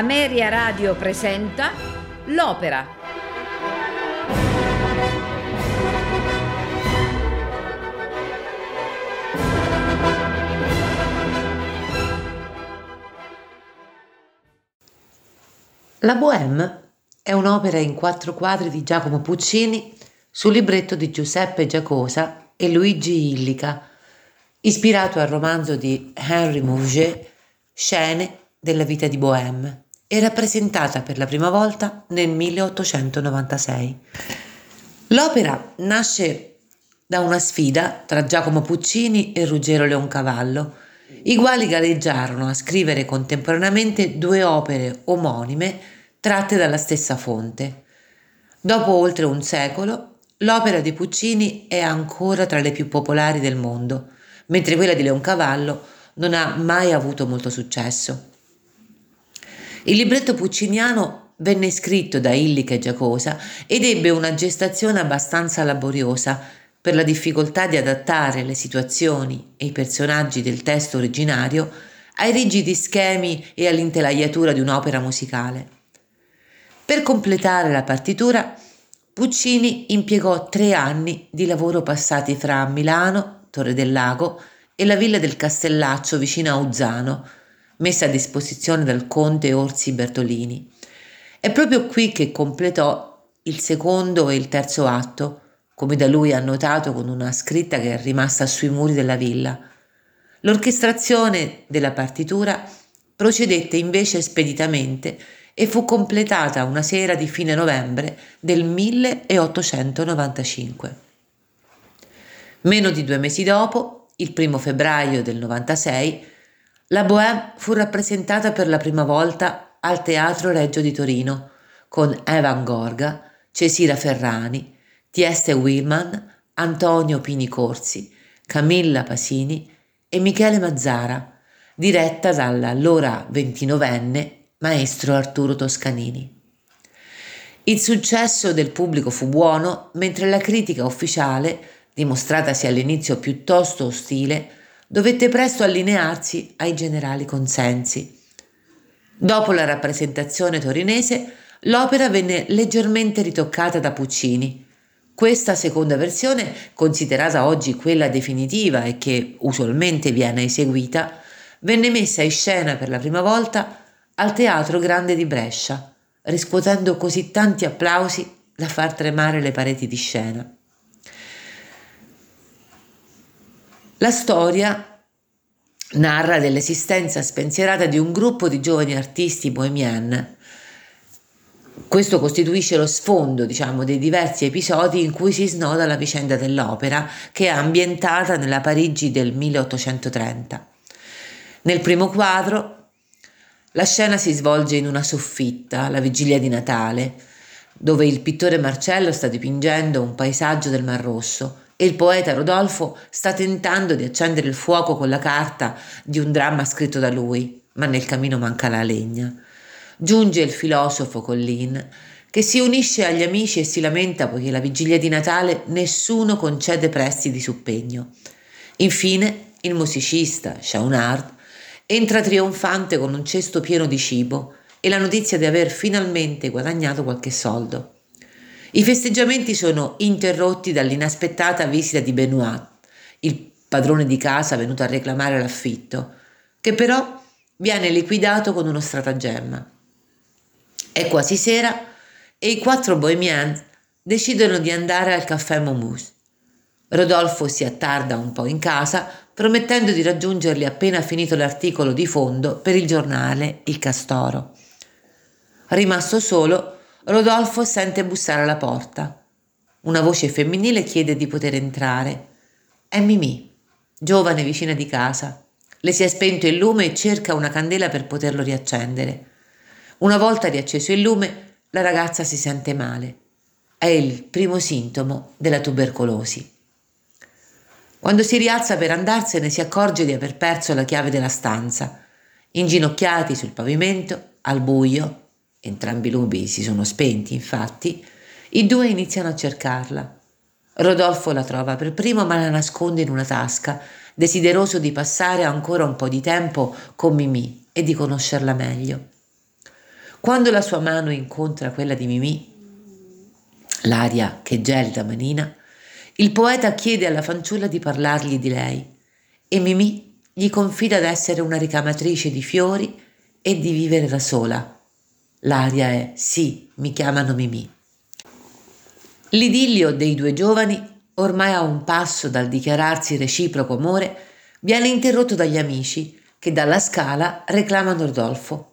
Ameria Radio presenta L'Opera. La Bohème è un'opera in quattro quadri di Giacomo Puccini sul libretto di Giuseppe Giacosa e Luigi Illica, ispirato al romanzo di Henry Mouget, Scene della vita di Bohème e rappresentata per la prima volta nel 1896. L'opera nasce da una sfida tra Giacomo Puccini e Ruggero Leoncavallo, i quali gareggiarono a scrivere contemporaneamente due opere omonime tratte dalla stessa fonte. Dopo oltre un secolo, l'opera di Puccini è ancora tra le più popolari del mondo, mentre quella di Leoncavallo non ha mai avuto molto successo. Il libretto pucciniano venne scritto da Illica e Giacosa ed ebbe una gestazione abbastanza laboriosa per la difficoltà di adattare le situazioni e i personaggi del testo originario ai rigidi schemi e all'intelaiatura di un'opera musicale. Per completare la partitura, Puccini impiegò tre anni di lavoro passati fra Milano, Torre del Lago e la villa del Castellaccio vicino a Uzzano, messa a disposizione dal conte Orsi Bertolini. È proprio qui che completò il secondo e il terzo atto, come da lui annotato con una scritta che è rimasta sui muri della villa. L'orchestrazione della partitura procedette invece speditamente e fu completata una sera di fine novembre del 1895. Meno di due mesi dopo, il primo febbraio del 96, la Bohème fu rappresentata per la prima volta al Teatro Reggio di Torino con Evan Gorga, Cesira Ferrani, Tieste Willman, Antonio Pini Corsi, Camilla Pasini e Michele Mazzara, diretta dall'allora ventinovenne maestro Arturo Toscanini. Il successo del pubblico fu buono, mentre la critica ufficiale, dimostratasi all'inizio piuttosto ostile, dovette presto allinearsi ai generali consensi. Dopo la rappresentazione torinese, l'opera venne leggermente ritoccata da Puccini. Questa seconda versione, considerata oggi quella definitiva e che usualmente viene eseguita, venne messa in scena per la prima volta al Teatro Grande di Brescia, riscuotendo così tanti applausi da far tremare le pareti di scena. La storia narra dell'esistenza spensierata di un gruppo di giovani artisti bohemian. Questo costituisce lo sfondo, diciamo, dei diversi episodi in cui si snoda la vicenda dell'opera, che è ambientata nella Parigi del 1830. Nel primo quadro, la scena si svolge in una soffitta, la vigilia di Natale, dove il pittore Marcello sta dipingendo un paesaggio del Mar Rosso e il poeta Rodolfo sta tentando di accendere il fuoco con la carta di un dramma scritto da lui, ma nel camino manca la legna. Giunge il filosofo Collin, che si unisce agli amici e si lamenta poiché la vigilia di Natale nessuno concede prestiti su pegno. Infine, il musicista Chaunard entra trionfante con un cesto pieno di cibo e la notizia di aver finalmente guadagnato qualche soldo. I festeggiamenti sono interrotti dall'inaspettata visita di Benoit, il padrone di casa venuto a reclamare l'affitto, che però viene liquidato con uno stratagemma. È quasi sera e i quattro bohemians decidono di andare al caffè Momus. Rodolfo si attarda un po' in casa, promettendo di raggiungerli appena finito l'articolo di fondo per il giornale Il Castoro. Rimasto solo, Rodolfo sente bussare alla porta. Una voce femminile chiede di poter entrare. È Mimì, giovane vicina di casa. Le si è spento il lume e cerca una candela per poterlo riaccendere. Una volta riacceso il lume, la ragazza si sente male. È il primo sintomo della tubercolosi. Quando si rialza per andarsene si accorge di aver perso la chiave della stanza. Inginocchiati sul pavimento, al buio, entrambi i lupi si sono spenti infatti, i due iniziano a cercarla. Rodolfo la trova per primo ma la nasconde in una tasca, desideroso di passare ancora un po' di tempo con Mimì e di conoscerla meglio. Quando la sua mano incontra quella di Mimì, l'aria che gelida manina, il poeta chiede alla fanciulla di parlargli di lei e Mimì gli confida d'essere una ricamatrice di fiori e di vivere da sola. L'aria è sì, mi chiamano Mimì. L'idillio dei due giovani, ormai a un passo dal dichiararsi reciproco amore, viene interrotto dagli amici che dalla scala reclamano Rodolfo.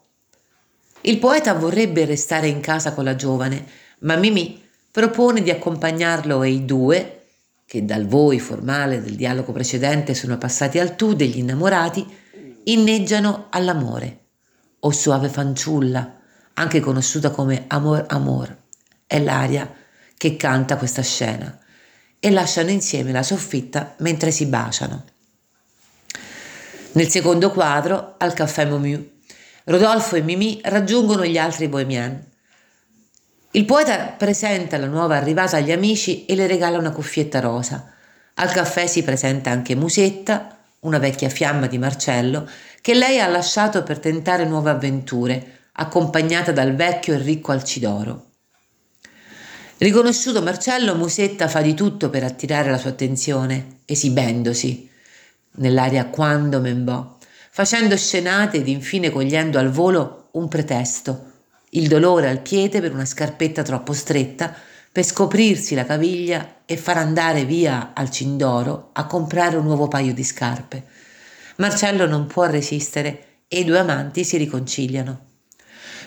Il poeta vorrebbe restare in casa con la giovane, ma Mimì propone di accompagnarlo e i due, che dal voi formale del dialogo precedente sono passati al tu degli innamorati, inneggiano all'amore. O suave fanciulla, anche conosciuta come Amor Amor, è l'aria che canta questa scena e lasciano insieme la soffitta mentre si baciano. Nel secondo quadro, al caffè Momiu, Rodolfo e Mimì raggiungono gli altri bohemian. Il poeta presenta la nuova arrivata agli amici e le regala una cuffietta rosa. Al caffè si presenta anche Musetta, una vecchia fiamma di Marcello, che lei ha lasciato per tentare nuove avventure, accompagnata dal vecchio e ricco Alcidoro. Riconosciuto Marcello, Musetta fa di tutto per attirare la sua attenzione, esibendosi nell'aria quando membò facendo scenate ed infine cogliendo al volo un pretesto, il dolore al piede per una scarpetta troppo stretta, per scoprirsi la caviglia e far andare via al Cindoro a comprare un nuovo paio di scarpe. Marcello non può resistere e i due amanti si riconciliano.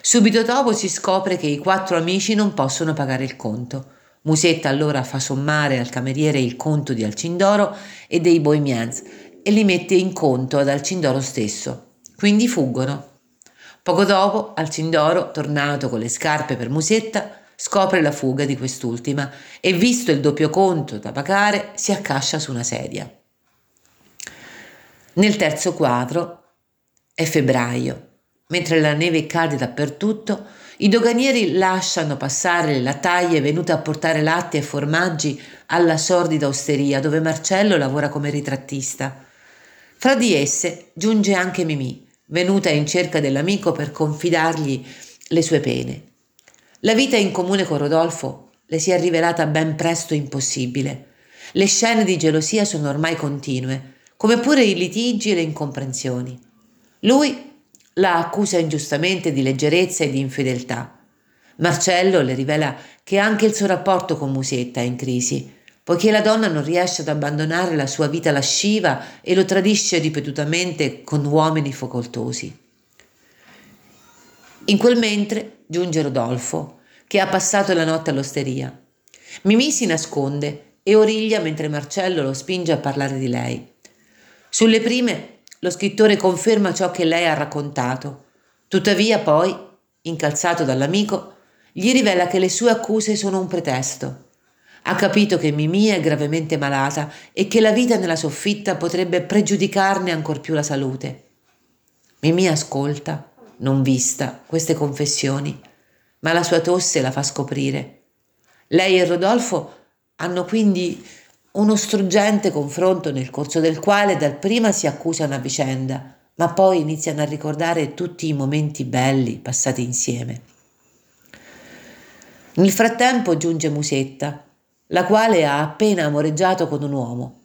Subito dopo si scopre che i quattro amici non possono pagare il conto. Musetta allora fa sommare al cameriere il conto di Alcindoro e dei Bohemians e li mette in conto ad Alcindoro stesso. Quindi fuggono. Poco dopo, Alcindoro, tornato con le scarpe per Musetta, scopre la fuga di quest'ultima e, visto il doppio conto da pagare, si accascia su una sedia. Nel terzo quadro è febbraio. Mentre la neve cade dappertutto, i doganieri lasciano passare le lattaie venute a portare latte e formaggi alla sordida osteria dove Marcello lavora come ritrattista. Fra di esse giunge anche Mimì, venuta in cerca dell'amico per confidargli le sue pene. La vita in comune con Rodolfo le si è rivelata ben presto impossibile. Le scene di gelosia sono ormai continue, come pure i litigi e le incomprensioni. Lui la accusa ingiustamente di leggerezza e di infedeltà. Marcello le rivela che anche il suo rapporto con Musetta è in crisi poiché la donna non riesce ad abbandonare la sua vita lasciva e lo tradisce ripetutamente con uomini facoltosi. In quel mentre giunge Rodolfo, che ha passato la notte all'osteria. Mimì si nasconde e origlia mentre Marcello lo spinge a parlare di lei. Sulle prime lo scrittore conferma ciò che lei ha raccontato, tuttavia poi, incalzato dall'amico, gli rivela che le sue accuse sono un pretesto ha capito che Mimì è gravemente malata e che la vita nella soffitta potrebbe pregiudicarne ancor più la salute. Mimì ascolta, non vista, queste confessioni, ma la sua tosse la fa scoprire. Lei e Rodolfo hanno quindi uno struggente confronto nel corso del quale dapprima si accusano a vicenda, ma poi iniziano a ricordare tutti i momenti belli passati insieme. Nel frattempo giunge Musetta, la quale ha appena amoreggiato con un uomo.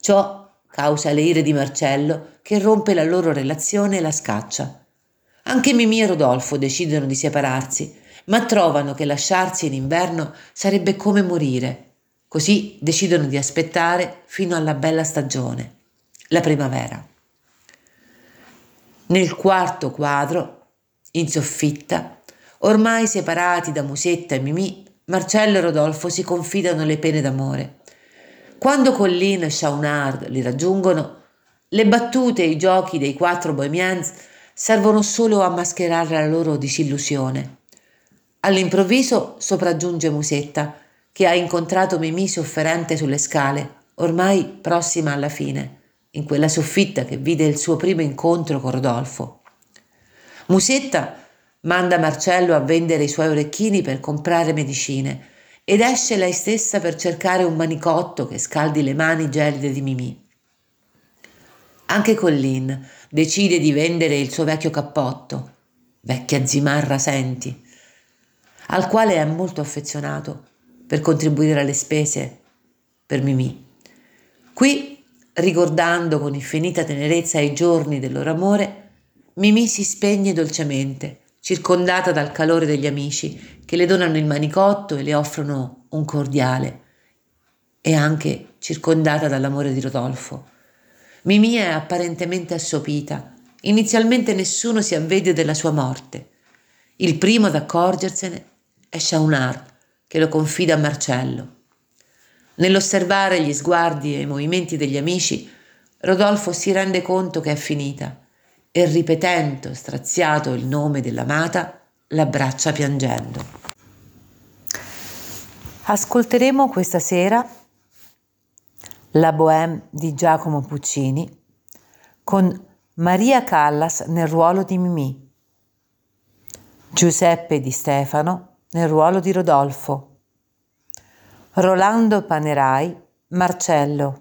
Ciò causa le ire di Marcello, che rompe la loro relazione e la scaccia. Anche Mimì e Rodolfo decidono di separarsi, ma trovano che lasciarsi in inverno sarebbe come morire. Così decidono di aspettare fino alla bella stagione, la primavera. Nel quarto quadro, in soffitta, ormai separati da Musetta e Mimì, Marcello e Rodolfo si confidano le pene d'amore. Quando Colline e Chaunard li raggiungono, le battute e i giochi dei quattro bohemians servono solo a mascherare la loro disillusione. All'improvviso sopraggiunge Musetta, che ha incontrato Mimì sofferente sulle scale, ormai prossima alla fine, in quella soffitta che vide il suo primo incontro con Rodolfo. Musetta Manda Marcello a vendere i suoi orecchini per comprare medicine ed esce lei stessa per cercare un manicotto che scaldi le mani gelide di Mimì. Anche Collin decide di vendere il suo vecchio cappotto. vecchia zimarra senti, al quale è molto affezionato per contribuire alle spese per Mimì. Qui, ricordando con infinita tenerezza i giorni del loro amore, Mimì si spegne dolcemente, circondata dal calore degli amici che le donano il manicotto e le offrono un cordiale, e anche circondata dall'amore di Rodolfo. Mimì è apparentemente assopita. Inizialmente nessuno si avvede della sua morte. Il primo ad accorgersene è Shaunard, che lo confida a Marcello. Nell'osservare gli sguardi e i movimenti degli amici, Rodolfo si rende conto che è finita e ripetendo straziato il nome dell'amata, l'abbraccia piangendo. Ascolteremo questa sera la Bohème di Giacomo Puccini con Maria Callas nel ruolo di Mimì, Giuseppe Di Stefano nel ruolo di Rodolfo, Rolando Panerai, Marcello,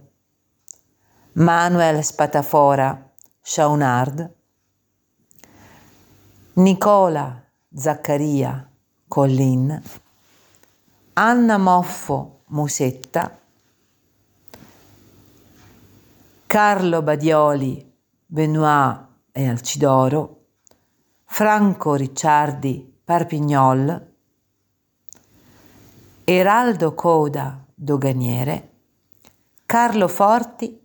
Manuel Spatafora, Shaunard, Nicola Zaccaria, Collin, Anna Moffo, Musetta, Carlo Badioli, Benoit e Alcidoro, Franco Ricciardi, Parpignol, Eraldo Coda, doganiere, Carlo Forti,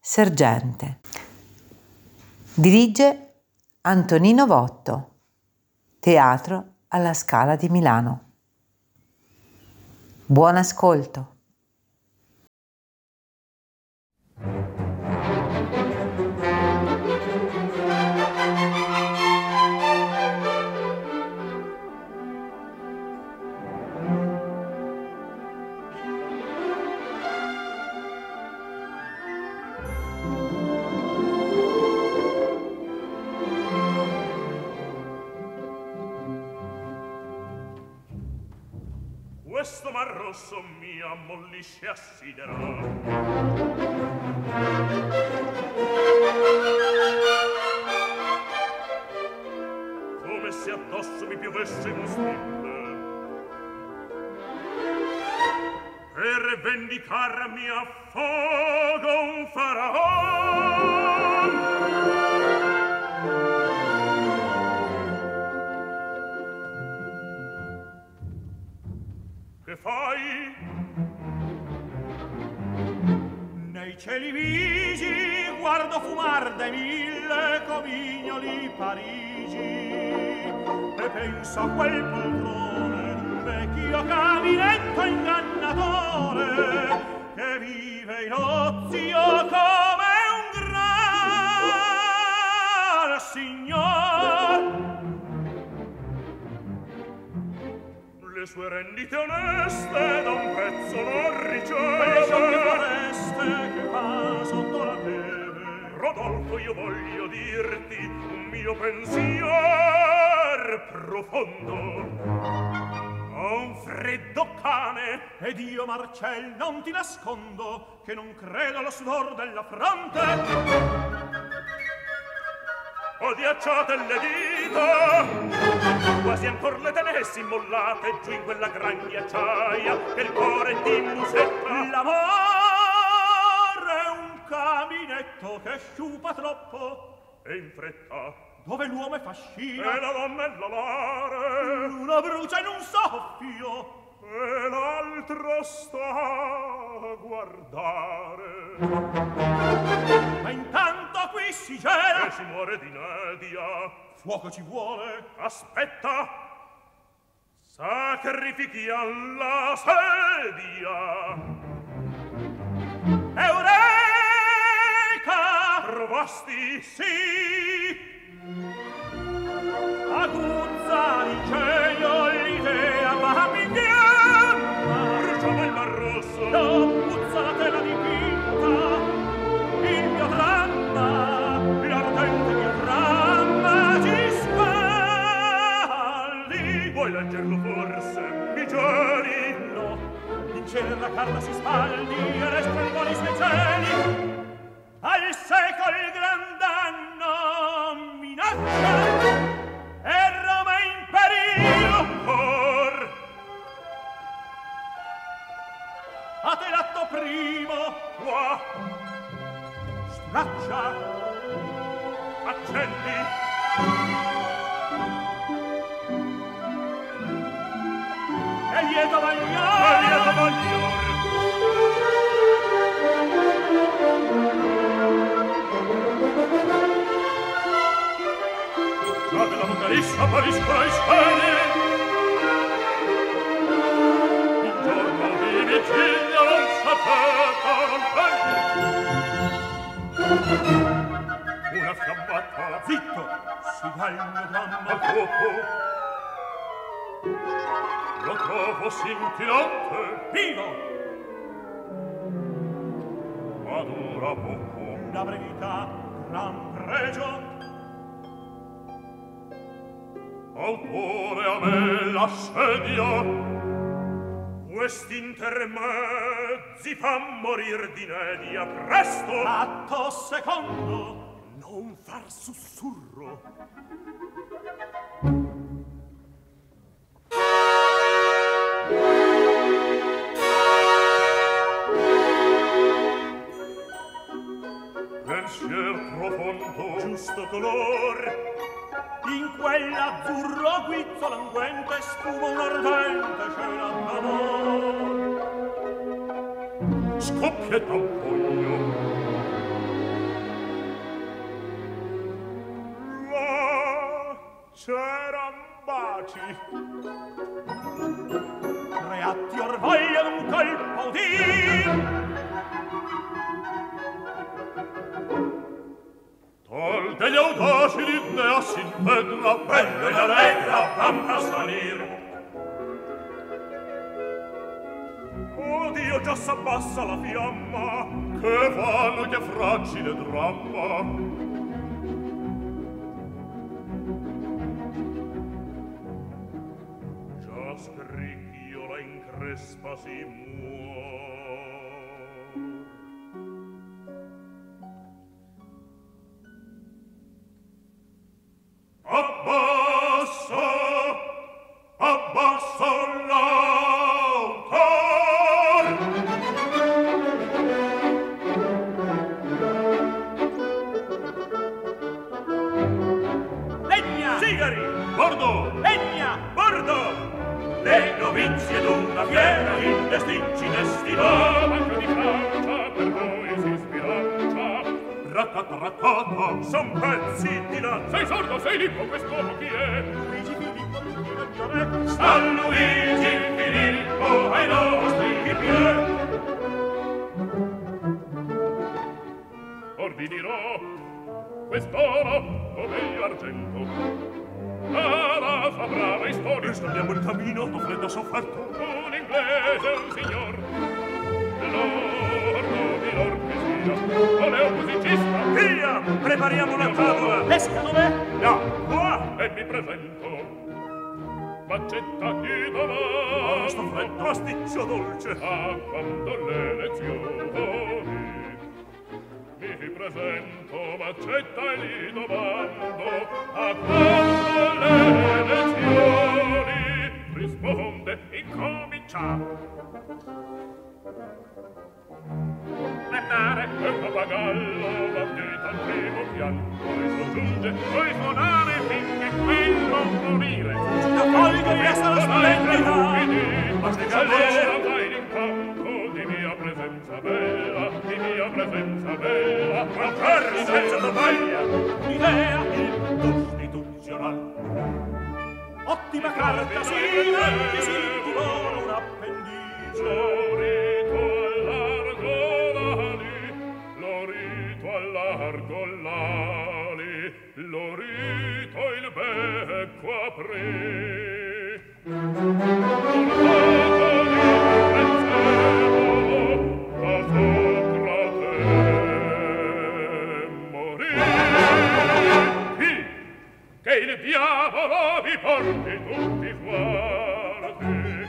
sergente. Dirige Antonino Votto, Teatro alla Scala di Milano. Buon ascolto. rosso mia mollisce assiderà come se addosso mi piovesse un stille per vendicar mia fogo un faraone. fai? Nei cieli vigi guardo fumar dai mille comignoli parigi e penso a quel poltrone d'un vecchio caminetto ingannatore che vive in ozio con le sue rendite oneste da un prezzo non riceve. Le foreste che fa sotto la neve. Rodolfo io voglio dirti un mio pensier profondo. Ho un freddo cane ed io Marcel non ti nascondo che non credo allo sudor della fronte odiacciate le dita quasi ancor le tenessi mollate giù in quella gran ghiacciaia che il cuore di musetta. L'amore è un caminetto che sciupa troppo e in fretta dove l'uomo è fascina. E la donna è l'amore. L'uno brucia in un soffio e l'altro sta a guardare ma intanto qui si gela. E si muore di nadia. Fuoco ci vuole. Aspetta. Sacrifichi alla sedia. Eureka! Provasti, sì! la carta si spaldi e restano buoni suoi cieli. sussurro. Dio già s'abbassa la fiamma. Che vano che fragile dramma. Già scricchiola in crespa si muore Abbassa Abbassa stinci destina manca di francia per voi si ispirancia ratata ratata son pezzi di là. Sei sordo sei lippo quest'uomo chi è? Luigi Filippo tutti dal mio re. San Luigi Filippo ai nostri piedi or vi dirò quest'oro come io argento. Ah! nostra brava historia. Estabbiamo il cammino, tu fredda sofferto. Un inglese, un signor. Lord, milord, che sia. Vuole un musicista. Via! Prepariamo la tavola. Pesca dov'è? Là, qua. E mi presento. Faccetta di domani. Oh, sto freddo, pasticcio dolce. A quando l'elezione mi presento, m'accetta e gli domando, a quando le lezioni risponde, incomincia. Cantare il papagallo di al primo piano, poi soggiunge, poi suonare finché quello morire. La folga di essere la splendida, ma se calera mai l'incanto di mia presenza bella, presenza bella, ma terra senza tovaglia, il costituzionale. Ottima carta, sì, che si divora un appendice. Lo rito all'argolani, lorito rito all'argolani, lo il becco aprì. Ormai il diavolo vi porti tutti fuori.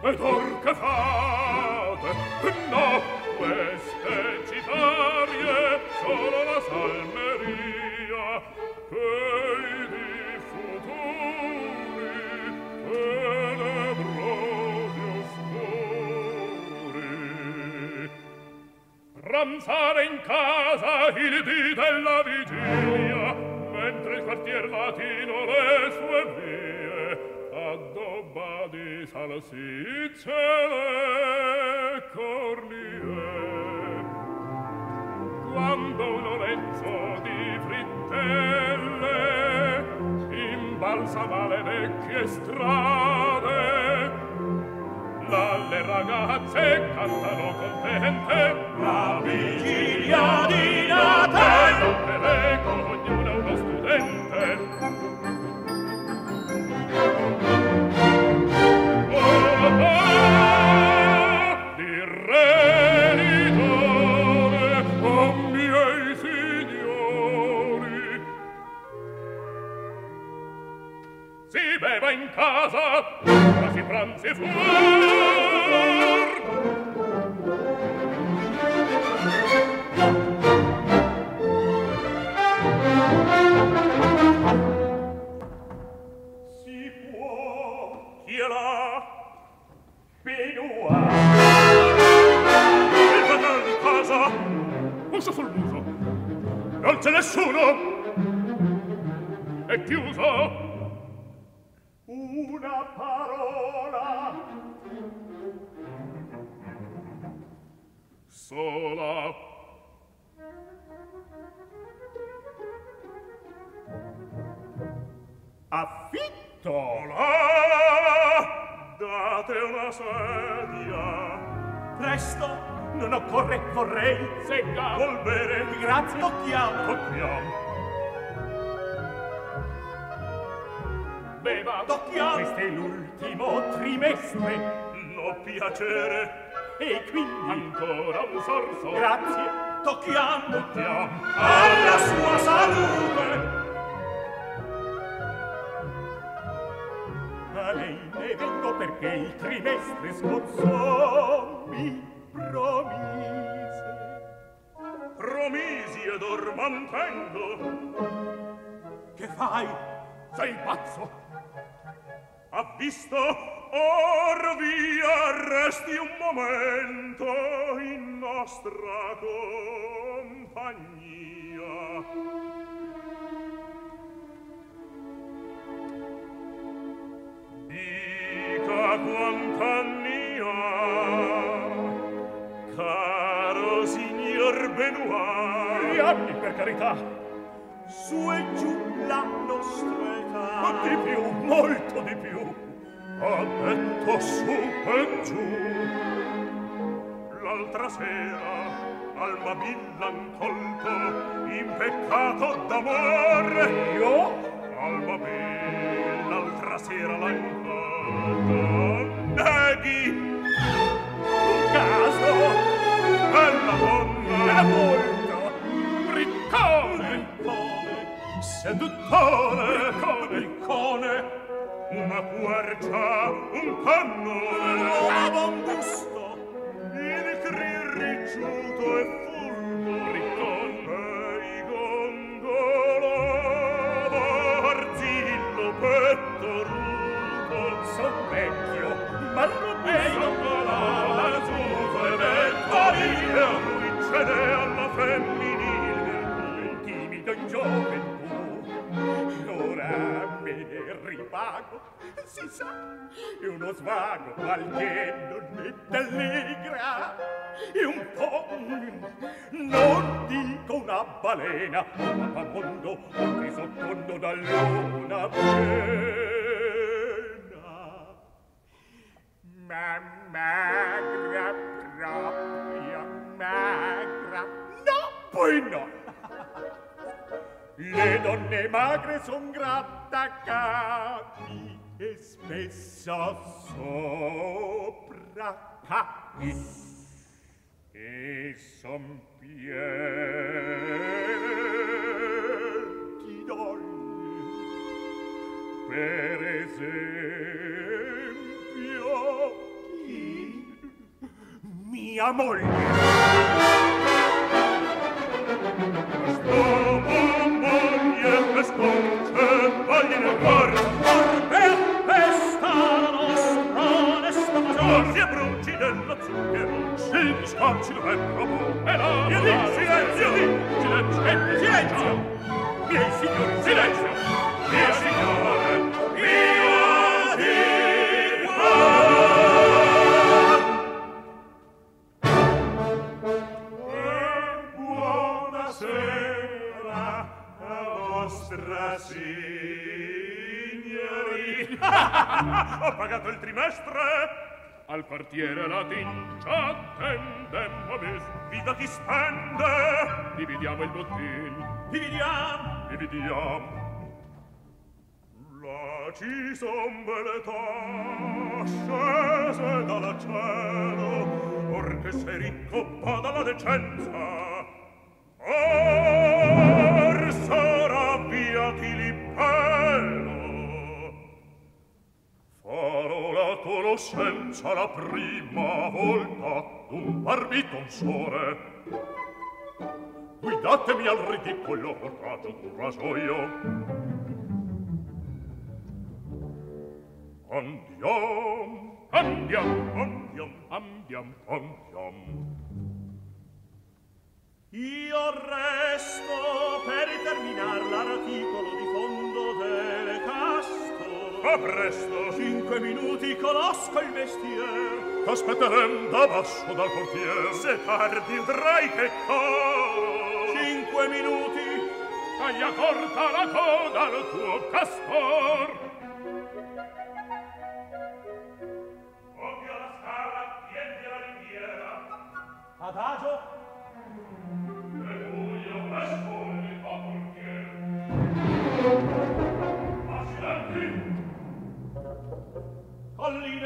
Ed or che fate? No, queste citarie sono la salmeria che pranzare in casa il dì della vigilia, mentre il quartier latino le sue vie addobba di salsicce le cornie. Quando un orezzo di frittelle imbalsama le vecchie strade, balla le ragazze cantano contente la vigilia di Natale. Non aveva in casa quasi pranzi fuor si può chi è là? Benua il padrone di casa. Un sul muso non c'è nessuno. È chiuso una parola. Sola. Affittola date una sedia. Presto non occorre vorrei segga volvere. Grazie. Tocchiamo. Tocchiamo. gioia questo è l'ultimo trimestre No piacere. E quindi ancora un sorso. Grazie. Tocchiamo. Tocchiamo. Alla sua salute. A lei ne vengo perché il trimestre scorso mi promise. Promisi ed or mantengo che fai? Sei pazzo ha visto or via resti un momento in nostra compagnia Dica quant'anni ha, caro signor Benoit. Gli anni, per carità! Su e giù la nostra ma di più, molto di più, ha detto su e giù. L'altra sera, al mabillan colto, in peccato d'amore, io, al Mabin, l'altra sera l'han colto, neghi, un caso, bella donna, e molto, seduttore come riccone una quercia un cannone a buon gusto. Il cri ricciuto e fulmo riccon i gongolo. Arzillo petto rubo son vecchio ma e i gongolo l'azzurro e del pariglio lui cede alla femminile un timido giovane ora me ne ripago. Si sa è uno svago qualche non è d'allegra e un po' non dico una balena ma mondo che sottondo da luna piena. Ma magra propria magra. No poi no le donne magre son grattacapi e spesso sopra capi e son pieni donne per esempio chi? mia moglie Sto foglie nel cor Orbe festa la nostra onesta maggior. Si bruci dello zucchero Si biscocci dove provo E la Io di silenzio Silenzio Silenzio. Silenzio. Miei signori Silenzio. Mia signore Sera, a vostra sera sì! Ho pagato il trimestre! Al quartiere latincia attendemmo bis. Vida chi spende! Dividiamo il bottin. Dividiamo! Dividiamo! La ci son belle tasce dal cielo, or che sei ricco pa dalla decenza. Oh! conoscenza la prima volta d'un barbitonsore guidatemi al ridicolo portato d'un rasoio. Andiam andiam andiam andiam andiam. Io resto per terminar l'articolo di fondo delle taste A presto! Cinque minuti conosco il mestier. T'aspetterem da basso dal portier. Se tardi udrai che coro. Cinque minuti. Taglia corta la coda al tuo castor. Adagio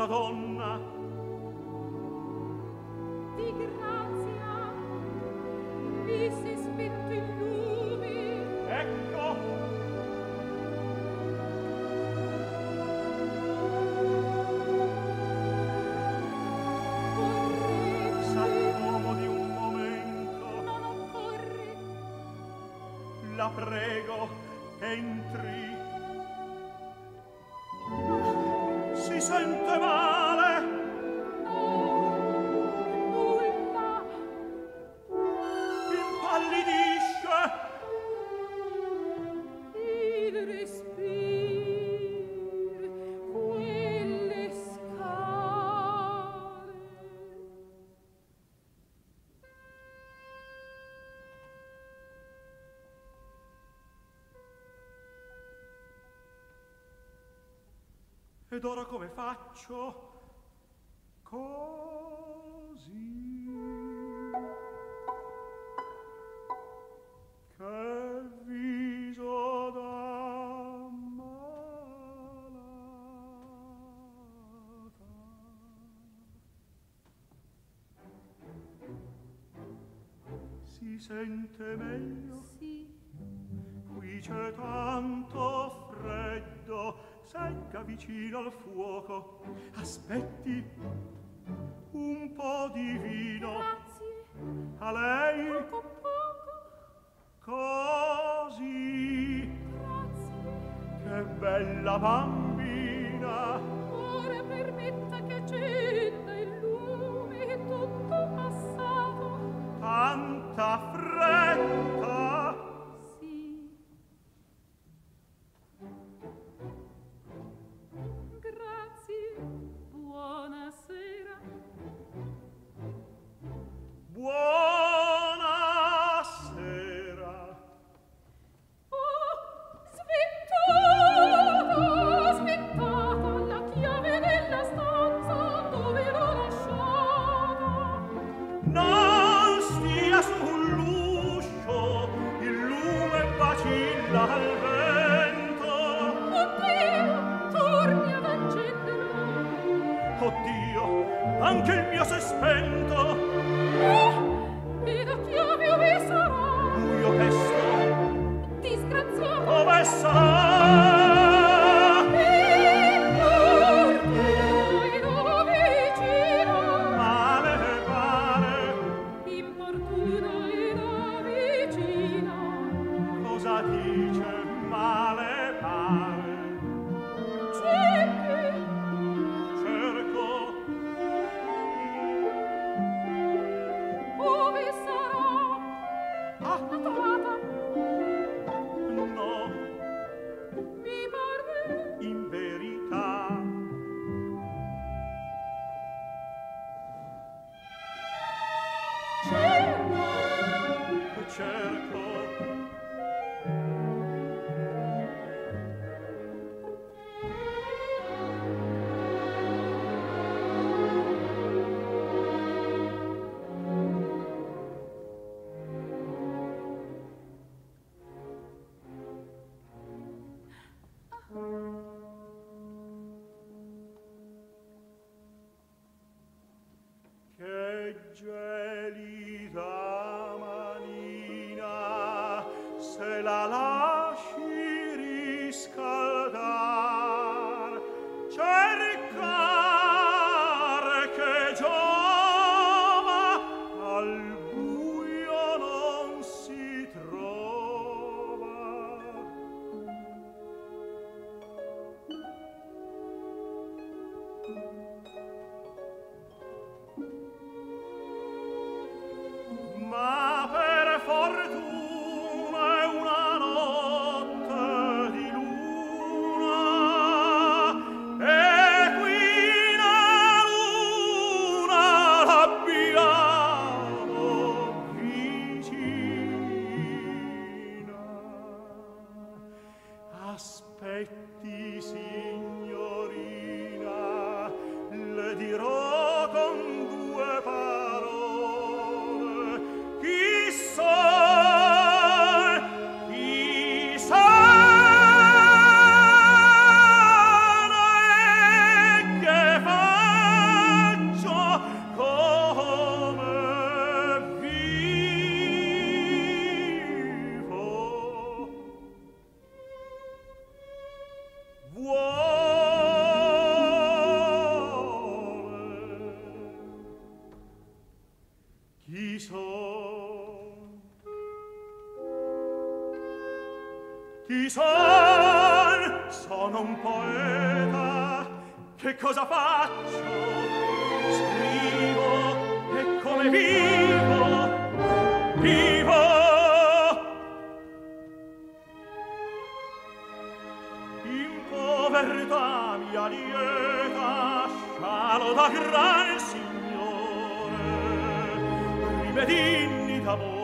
una donna Ed ora come faccio? a lei. Poco poco così. Grazie. Che bella mamma. Qui son? Chi son? Sono un poeta. Che cosa faccio? Scrivo e come vivo? Vivo! In povertà mia lieta, scialo da gran signore, dignita voi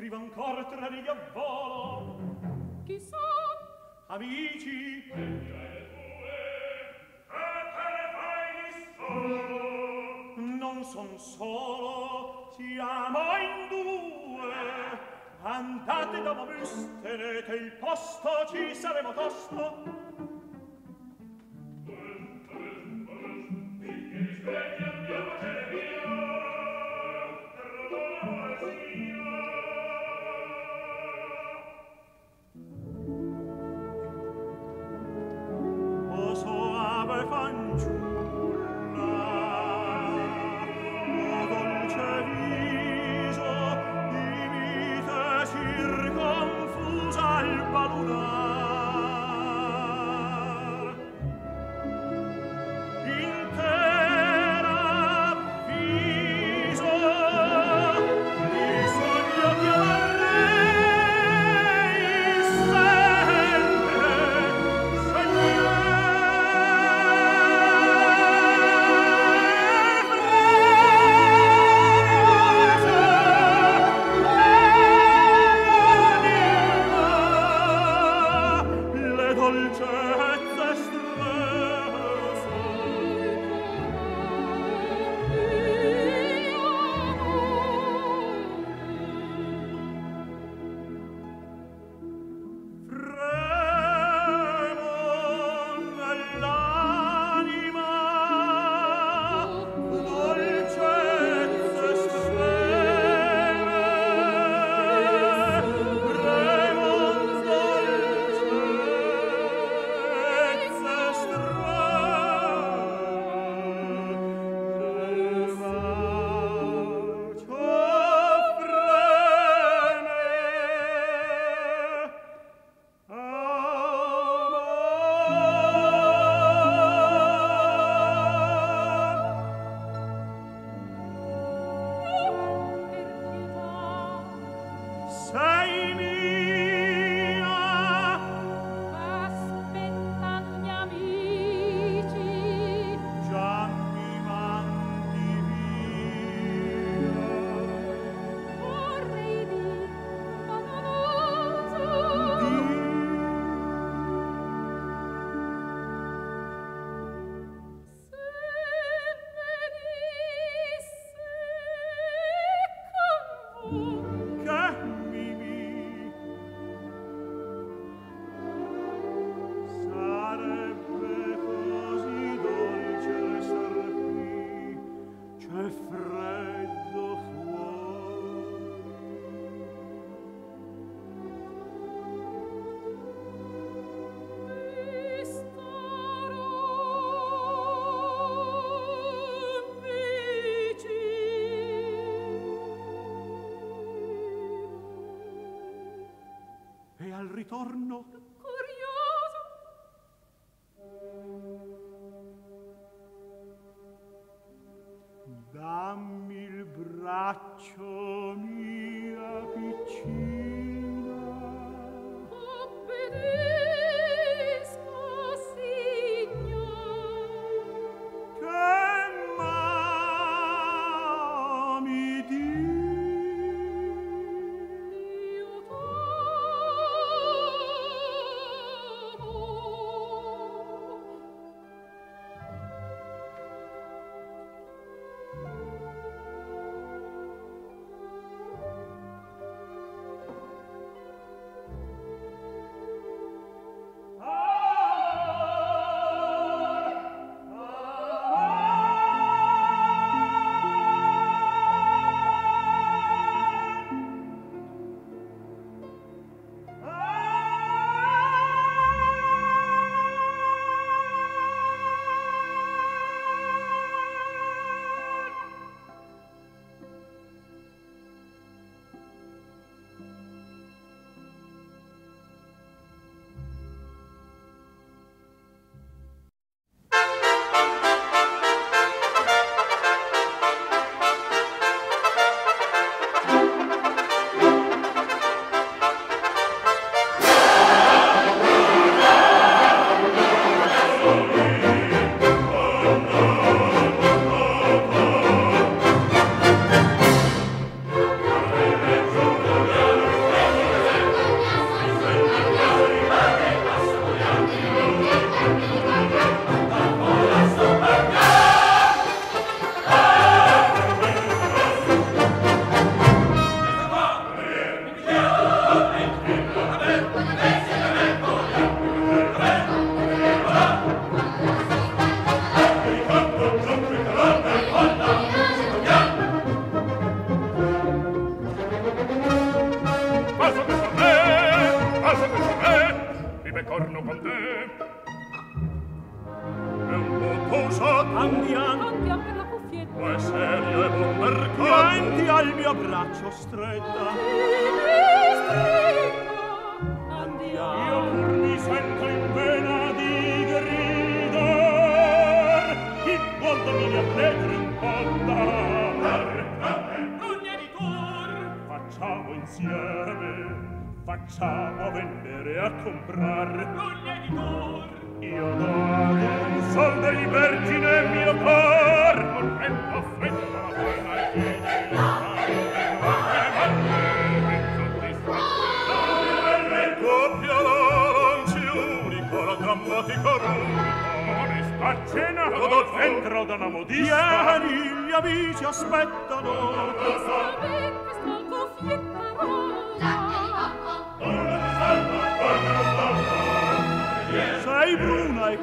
scriva ancora tra righe a volo. Chi son? amici. Quelli ai le tue e te ne fai non son solo siamo in due. Andate da me stenete il posto ci saremo tosto. ritorno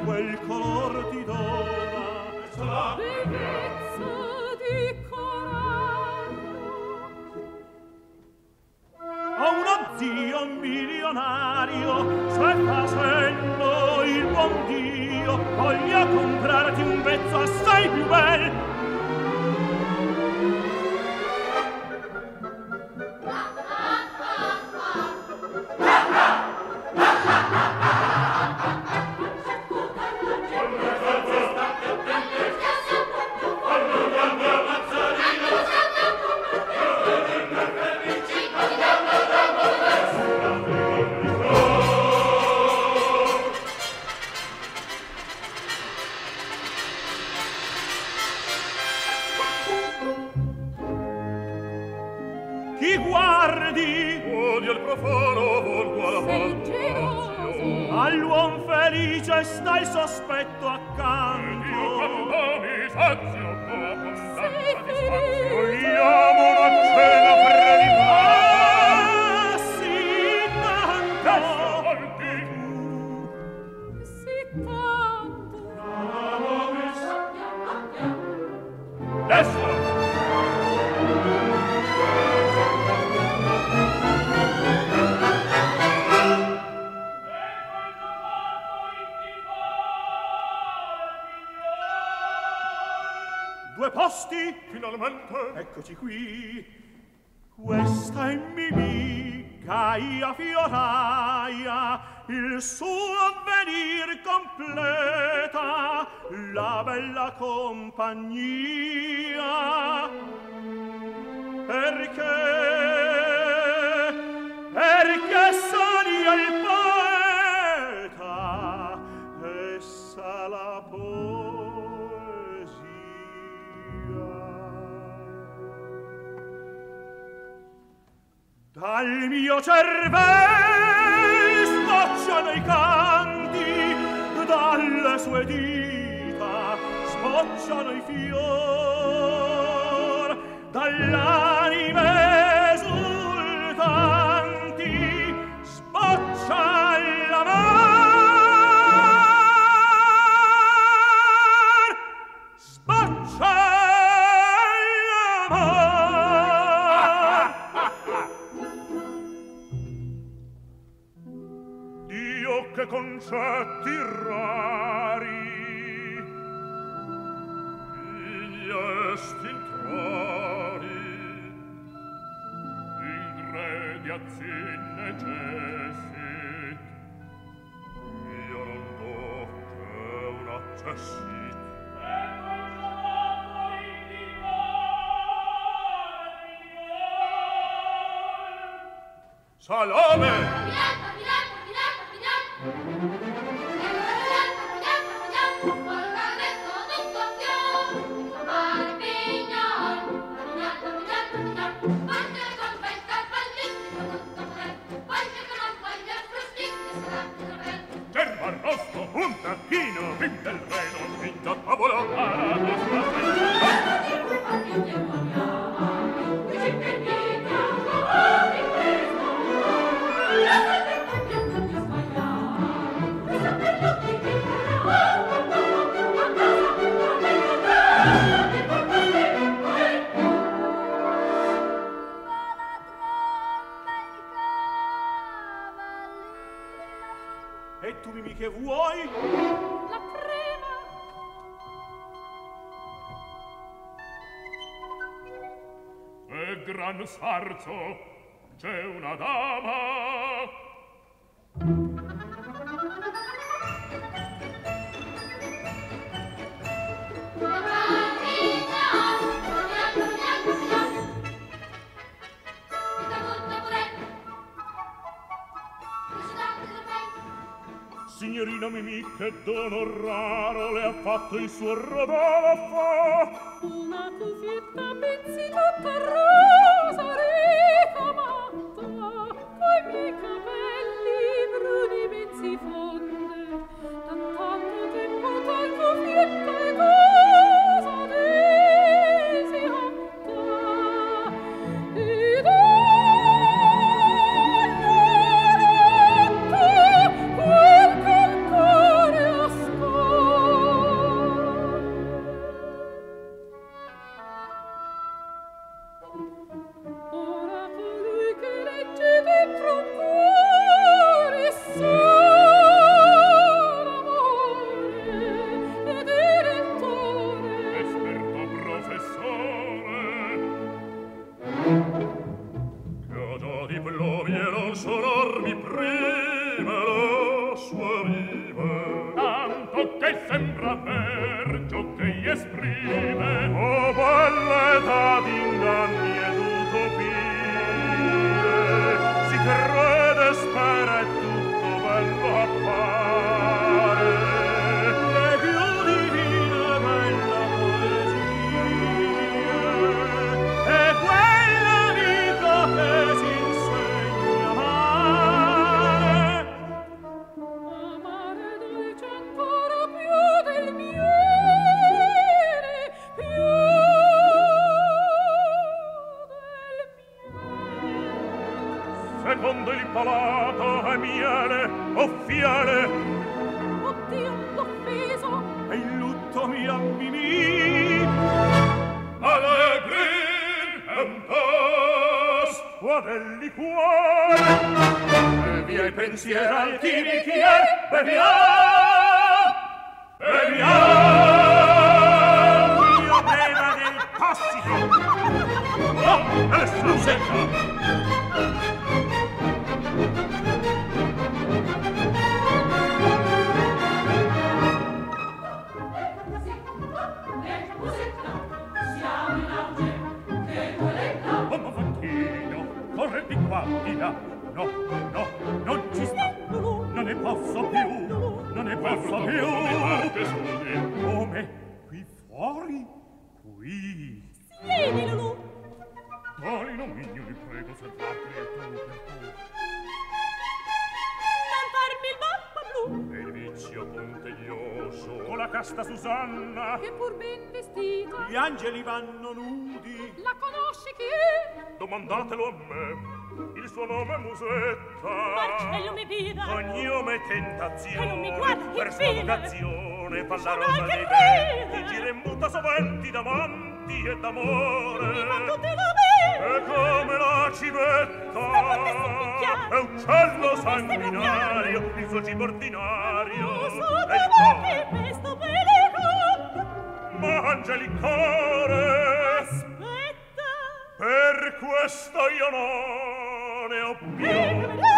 quel color ti dona. La bellezza di coraggio ho uno zio milionario stai facendo il buon Dio voglia comprarti un pezzo assai più bel cervel sbocciano i canti dalle sue dita sbocciano i fior dalla concetti rari gli est introni ingrediazin necessit io non do che un accessit Salome! Yeah. del re non vinta tavola. Sarzo c'è una dama signorina Mimì che dono raro le ha fatto il suo Rodolfo. Una cuffietta pizzica per sfida cognome tentazione e non mi guarda per sprovocazione fa la rosa dei venti gira in muta soventi d'amanti e d'amore mi fa tutti i e come la civetta è uccello sanguinario il suo cibo ordinario. non so e il cuore questo bello mangia il cuore aspetta. Per questo io non ne ho più.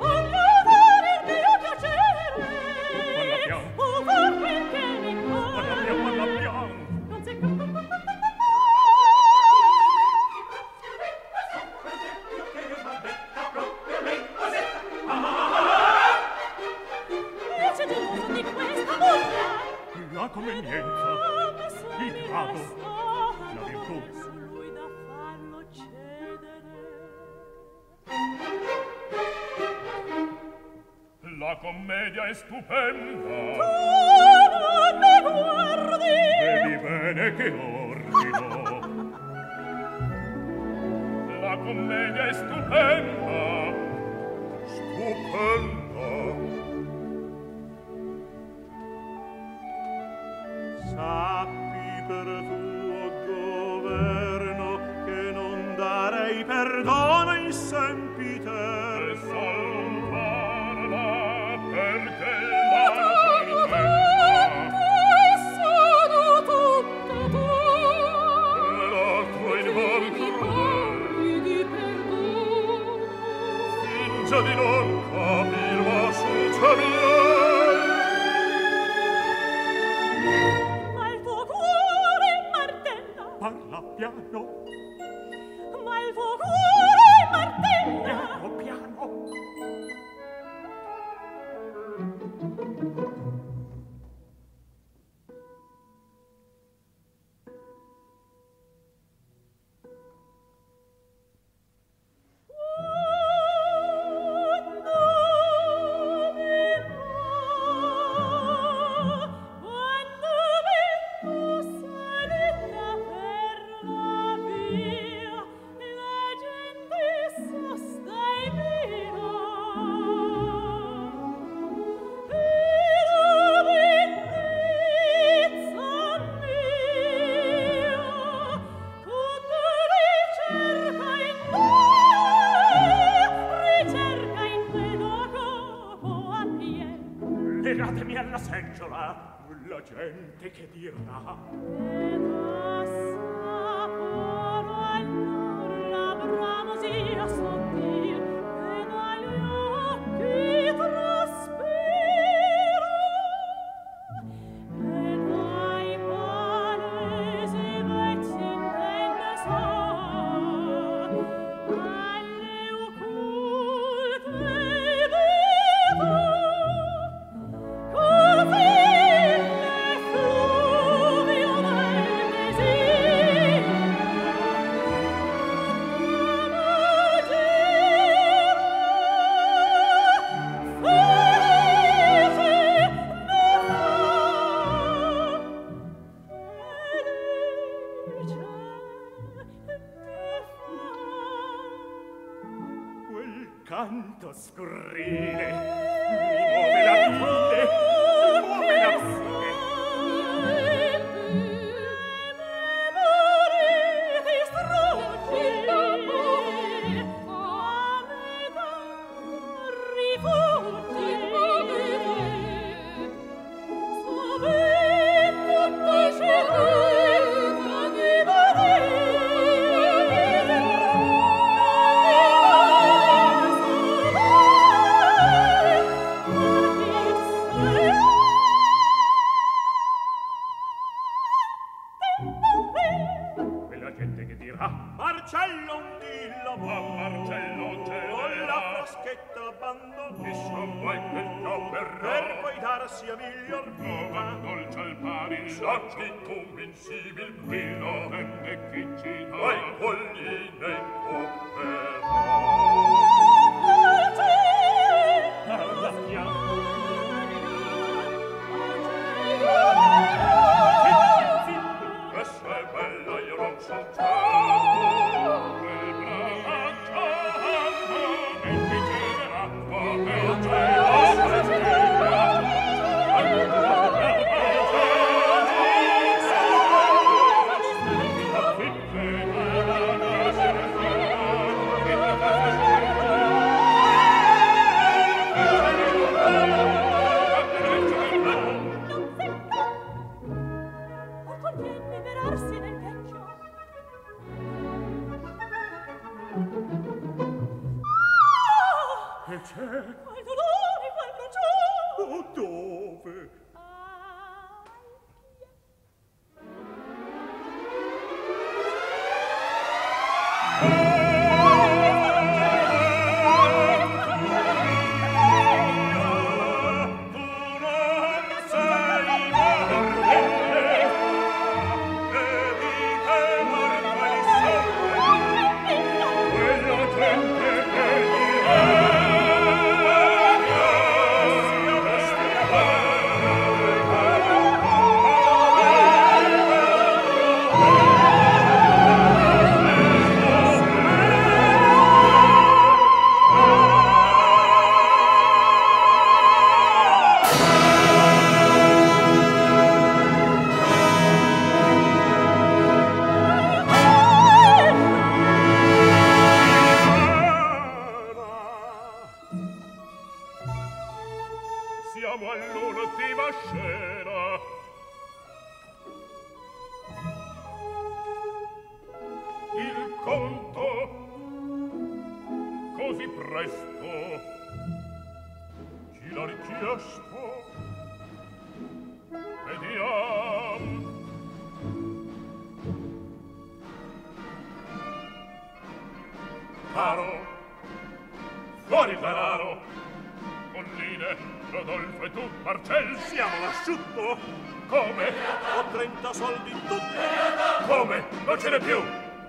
que Dios.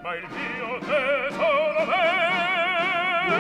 ma il mio tesoro vero.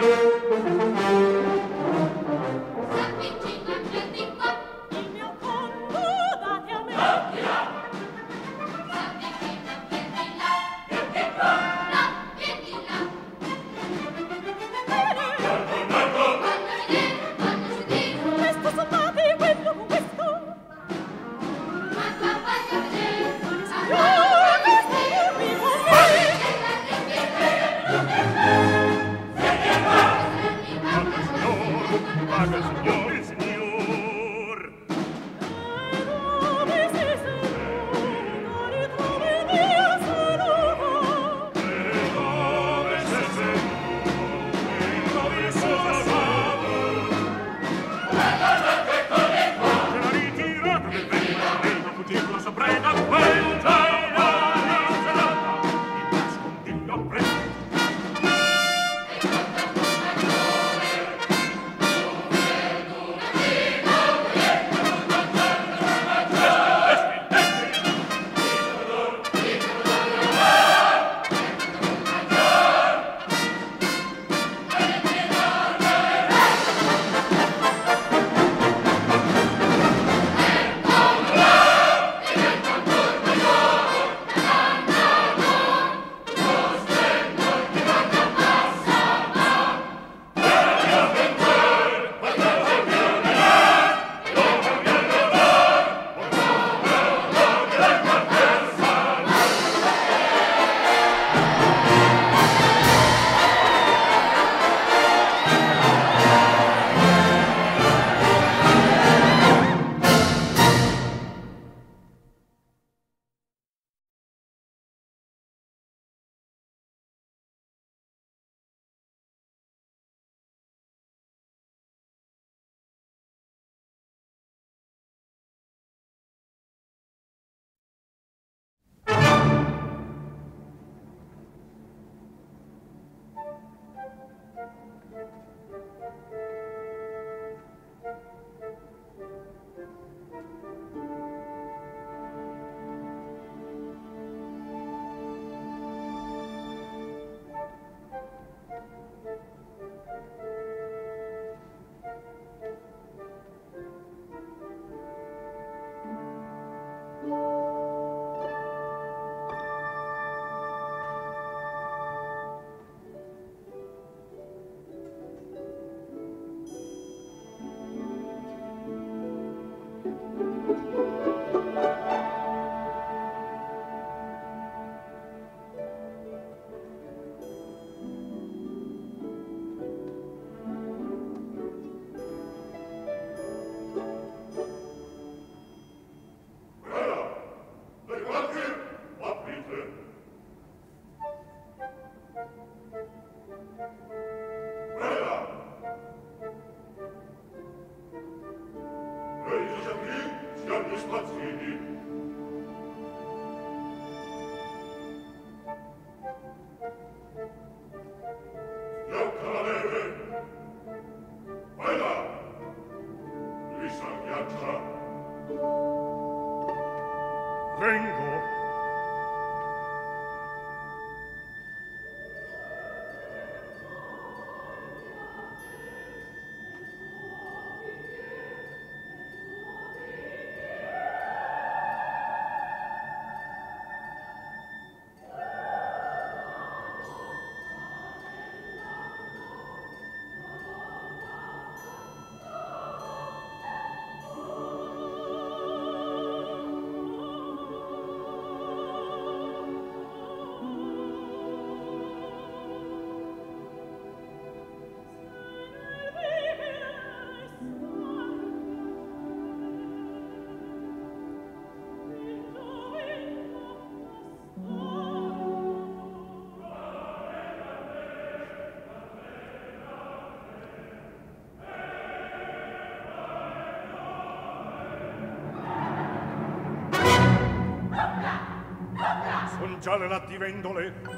mangiare latte vendole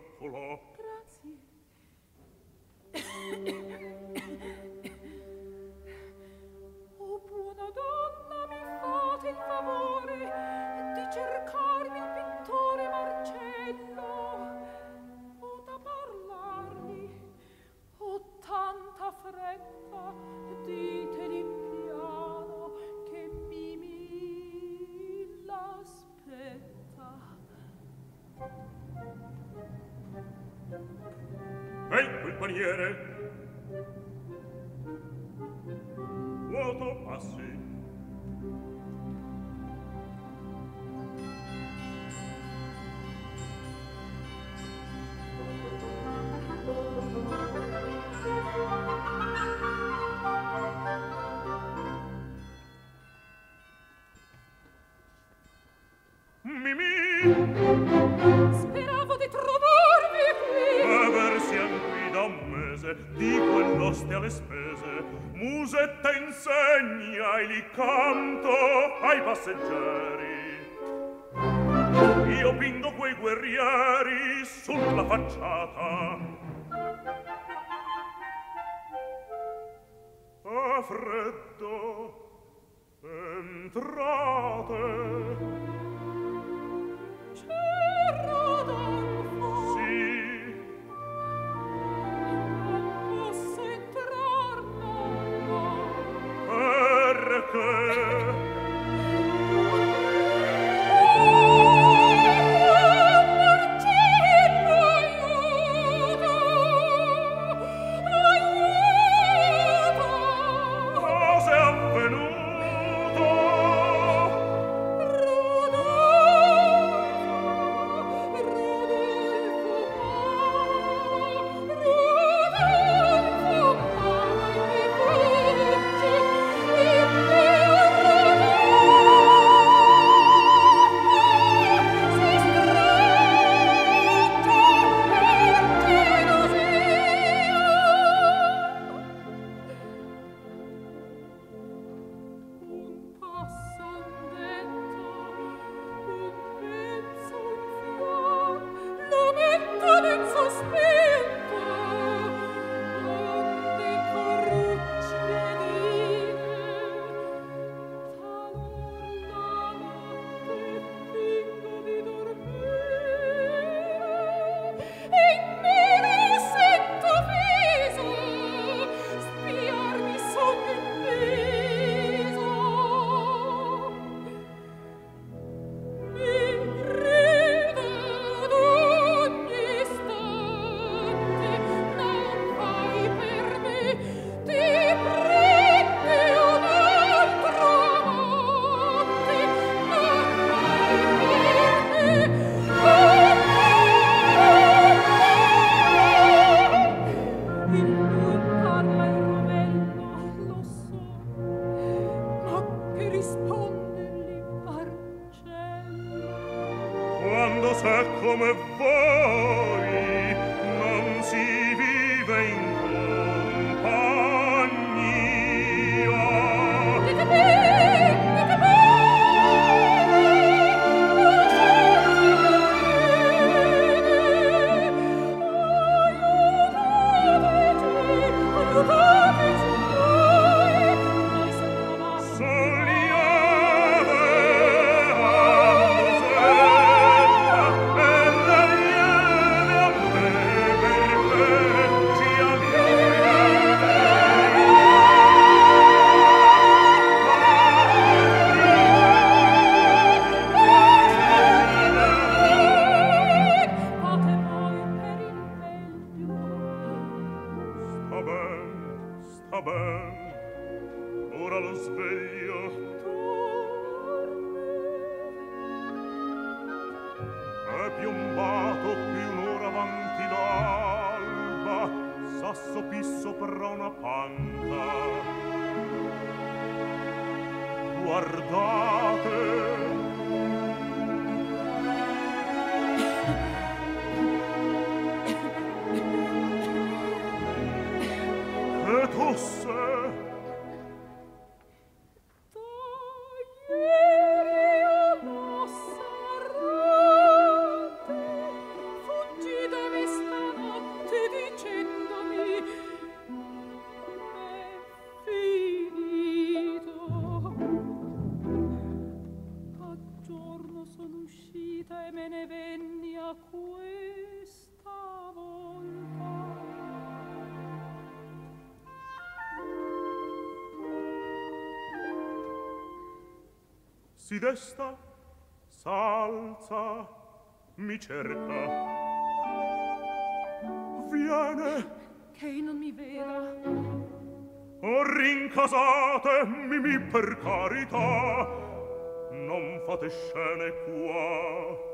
piccola preghiere a mese di quel nostre alle spese musetta insegna e li canto ai passeggeri. Io pindo quei guerrieri sulla facciata. A freddo entrate. et hosse desta s'alza mi cerca. Viene. Che non mi veda. O rincasate mi mi per carità non fate scene qua.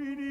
fini.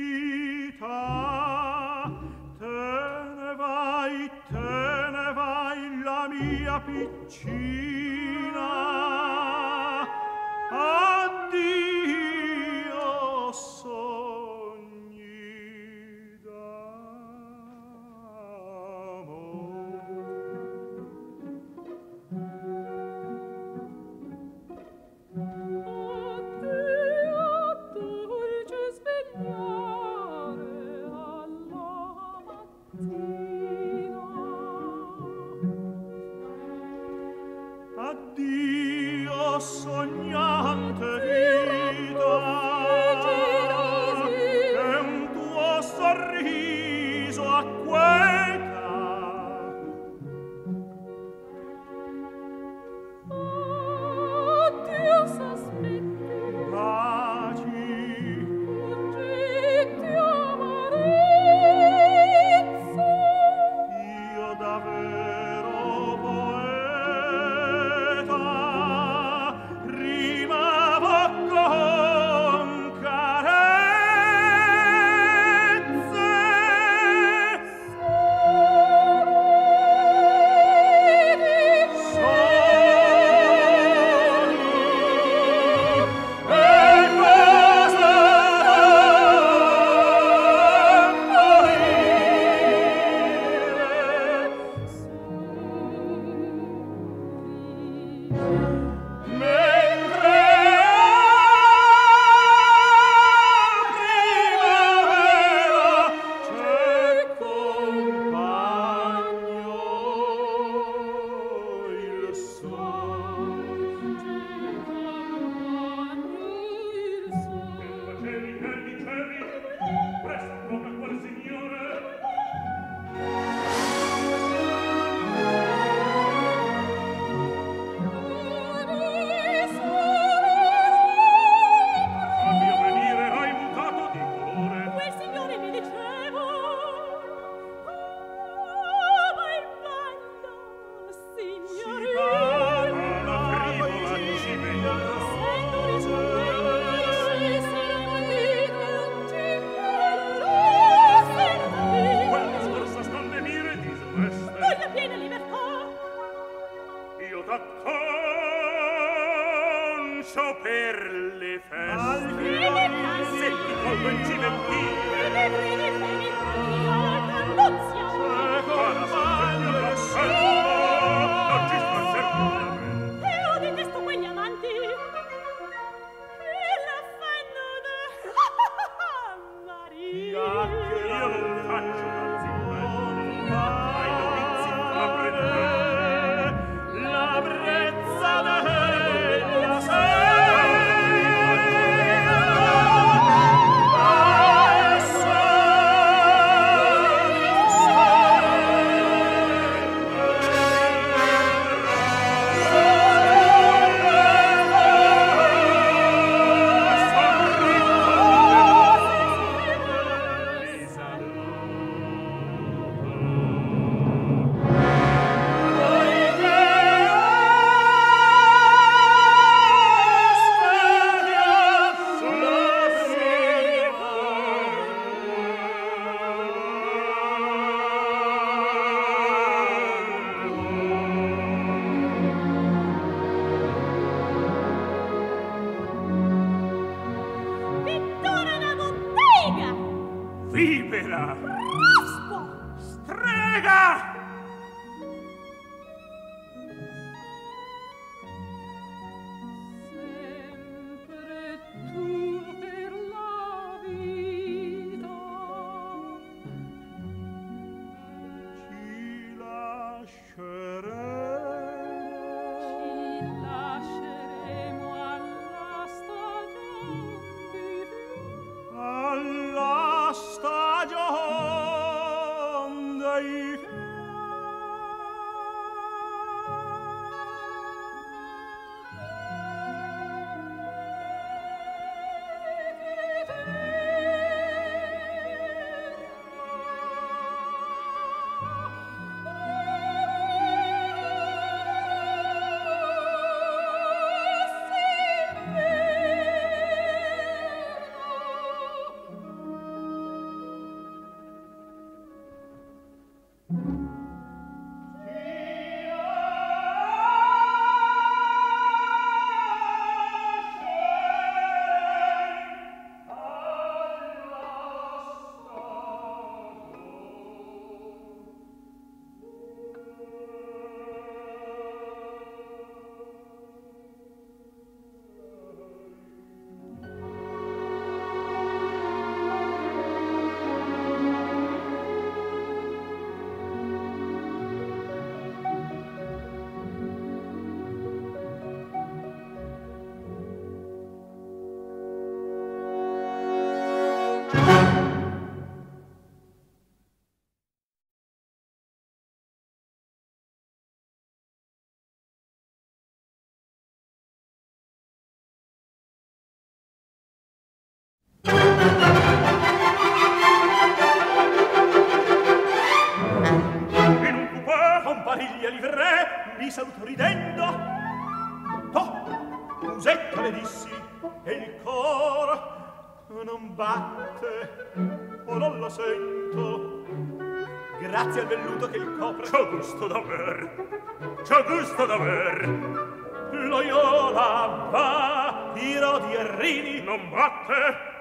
c'ho gusto d'aver, c'ho gusto d'aver. Loyola va, tiro di errini, non batte,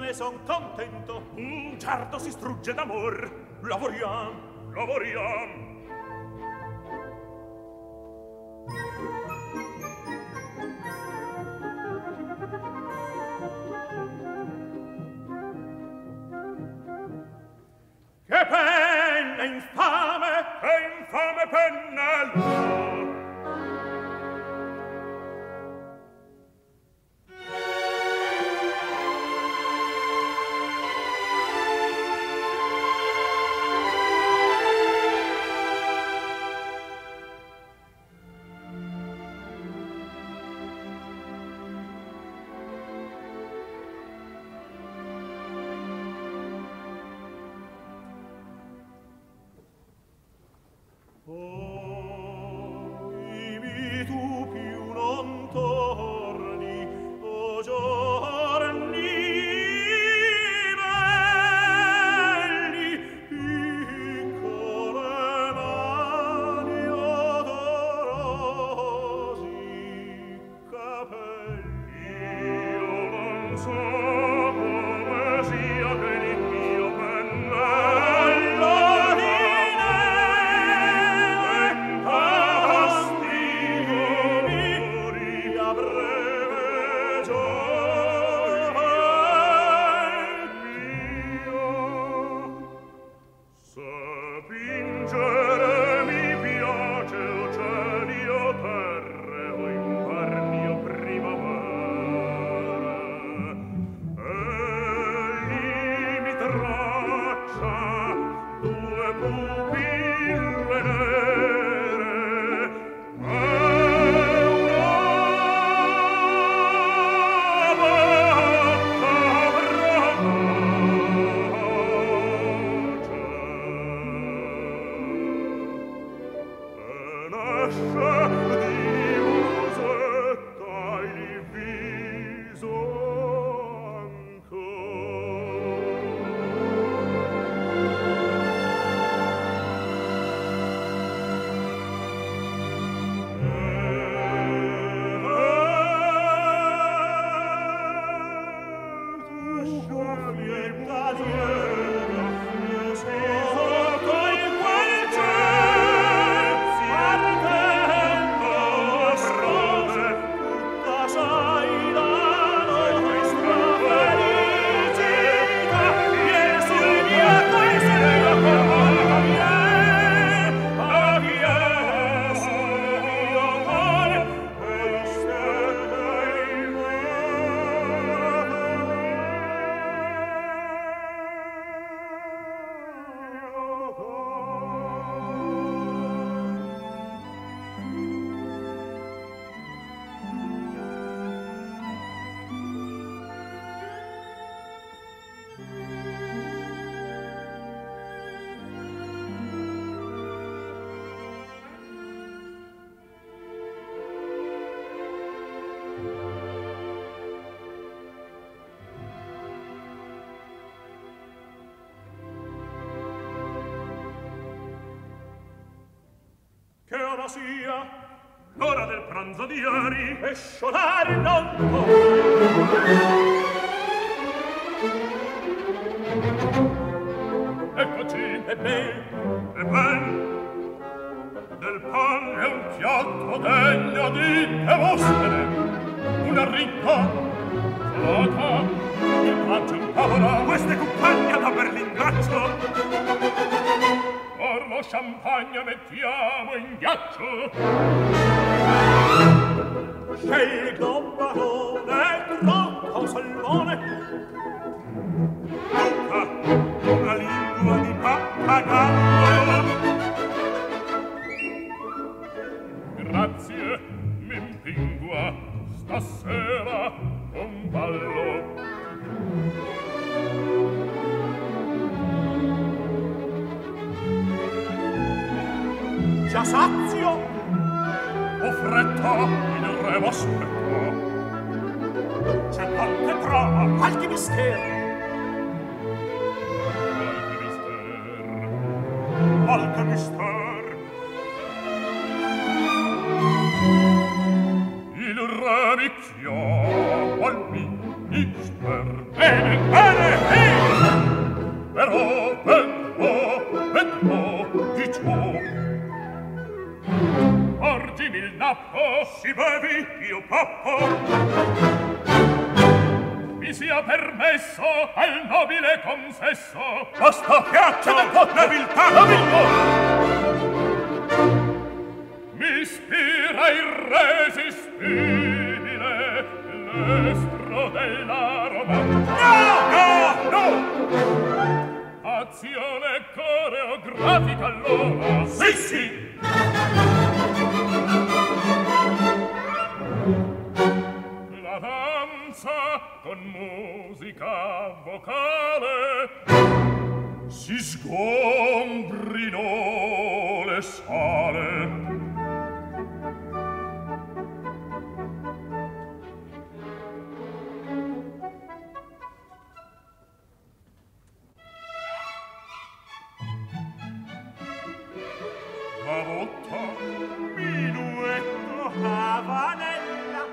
ne son contento. Un giardo si strugge d'amor. Lavoriam, lavoriam. Che penna infame, che infame penna loro! sia l'ora del pranzo di ieri. E sciolare non può eccoci e ben e ben del pan è un piatto degno di Demostene una ricca flota il braccio un tavola queste compagna da berlingaccio or lo champagne mettiamo in ghiaccio. Fabrizio al minister, bene, bene, hin. Però, però, però, di ciò. Ordini il nappo, si bevi, io pappo. Mi sia permesso al nobile consesso. Basta, piaccia del po' nobiltà, nobiltà! Mi ispira irresistibile bella roba. No, no, no! Azione coreografica allora. Sì, sì. La danza con musica vocale si sgombrino le sale. vanella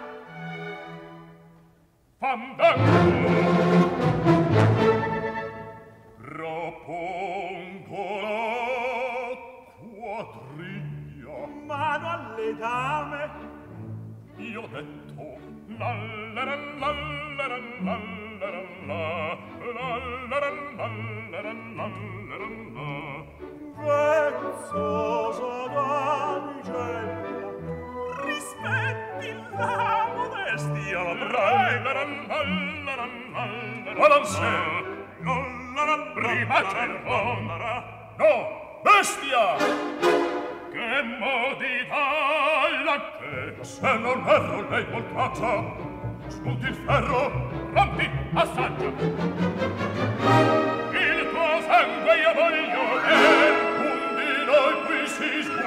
fandango propongo la quadriglia mano alle dame io ho detto la la la la la la la la la la la la la la la la la rispetti la modestia la trai balanse non la prima cervonara no bestia! Che modità la che se non erro lei voltaccia smuti il ferro rompi assaggia. Il tuo sangue io voglio e un di noi qui si sguarda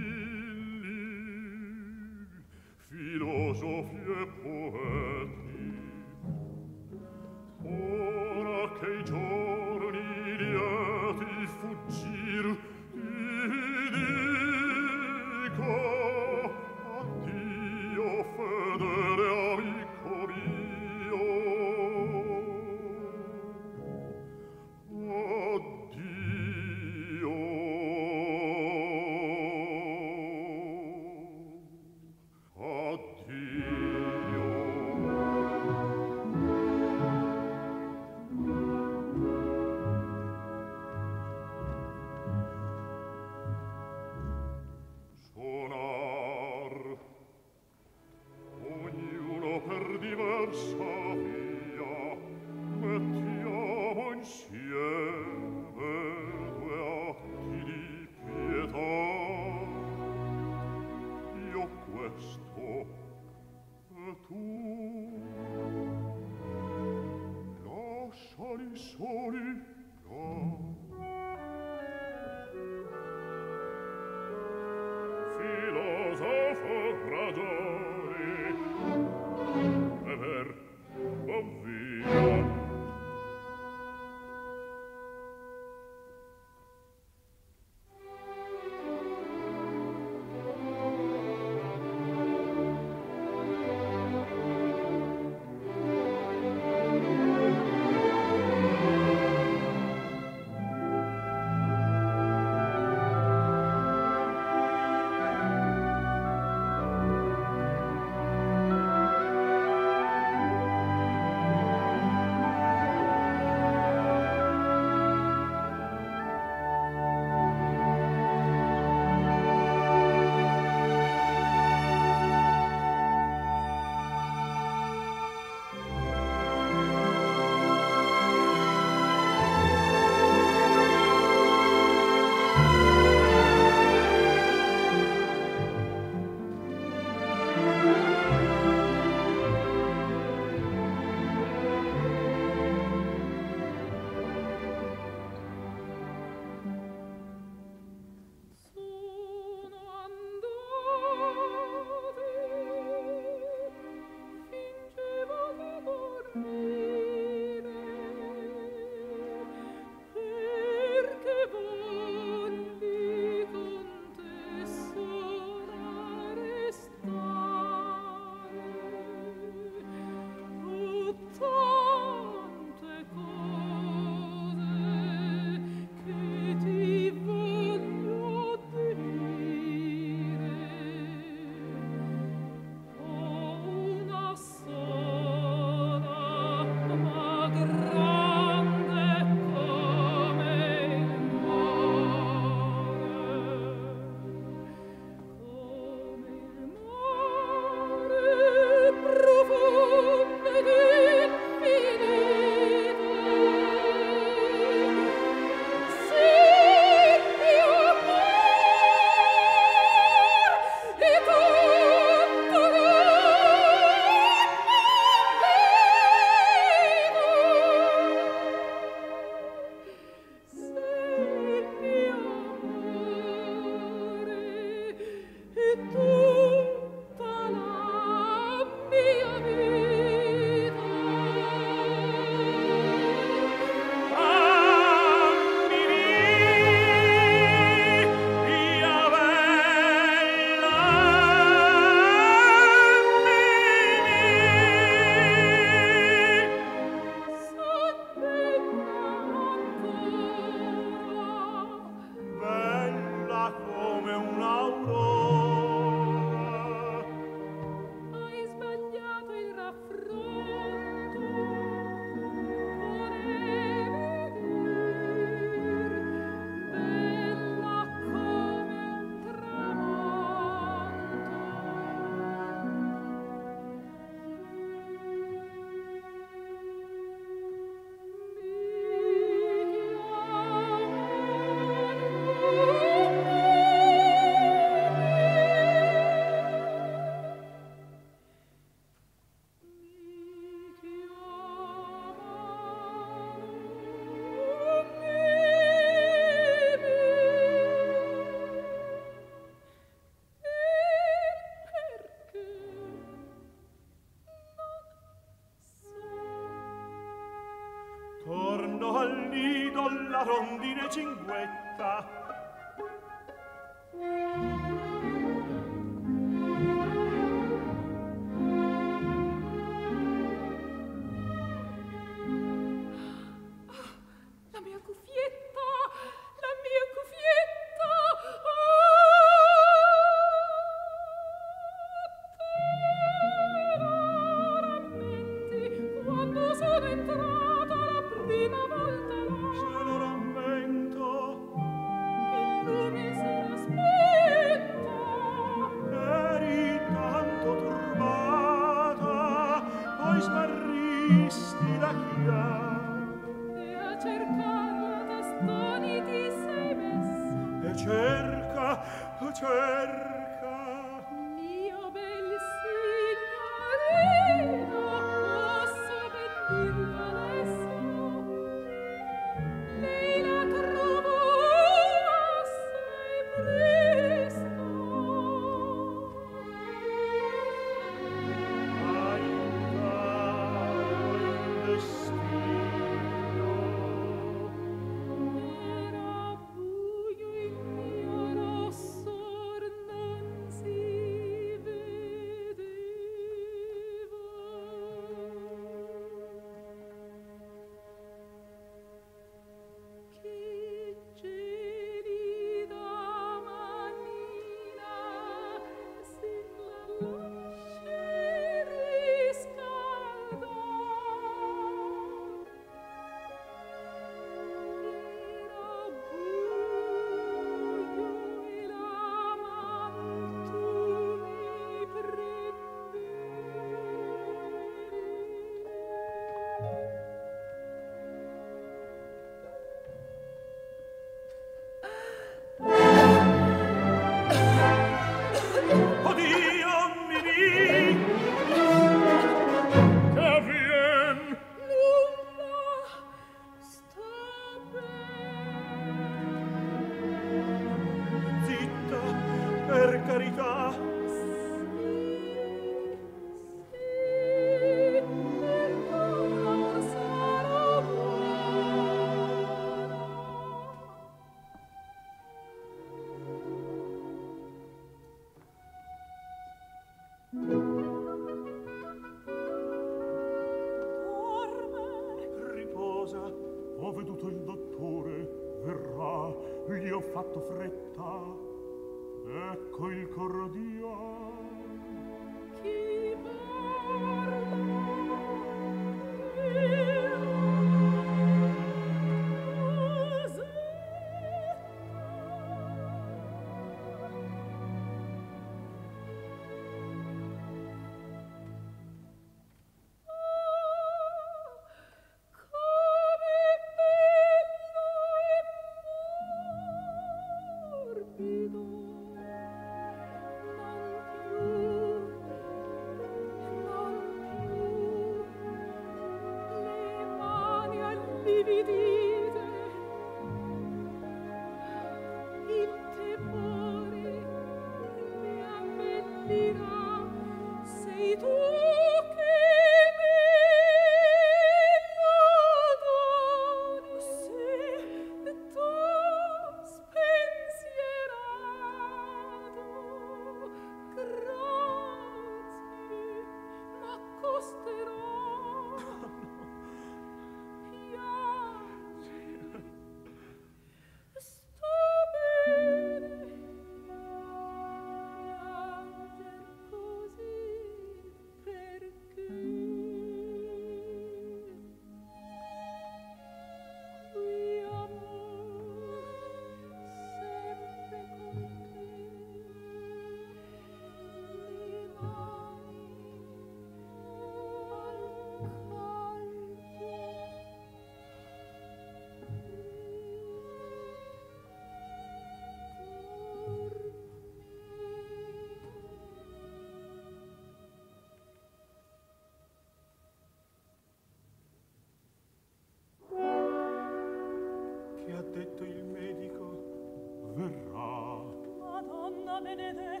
benedetto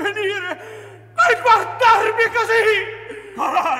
venire per guardarmi così! Ah,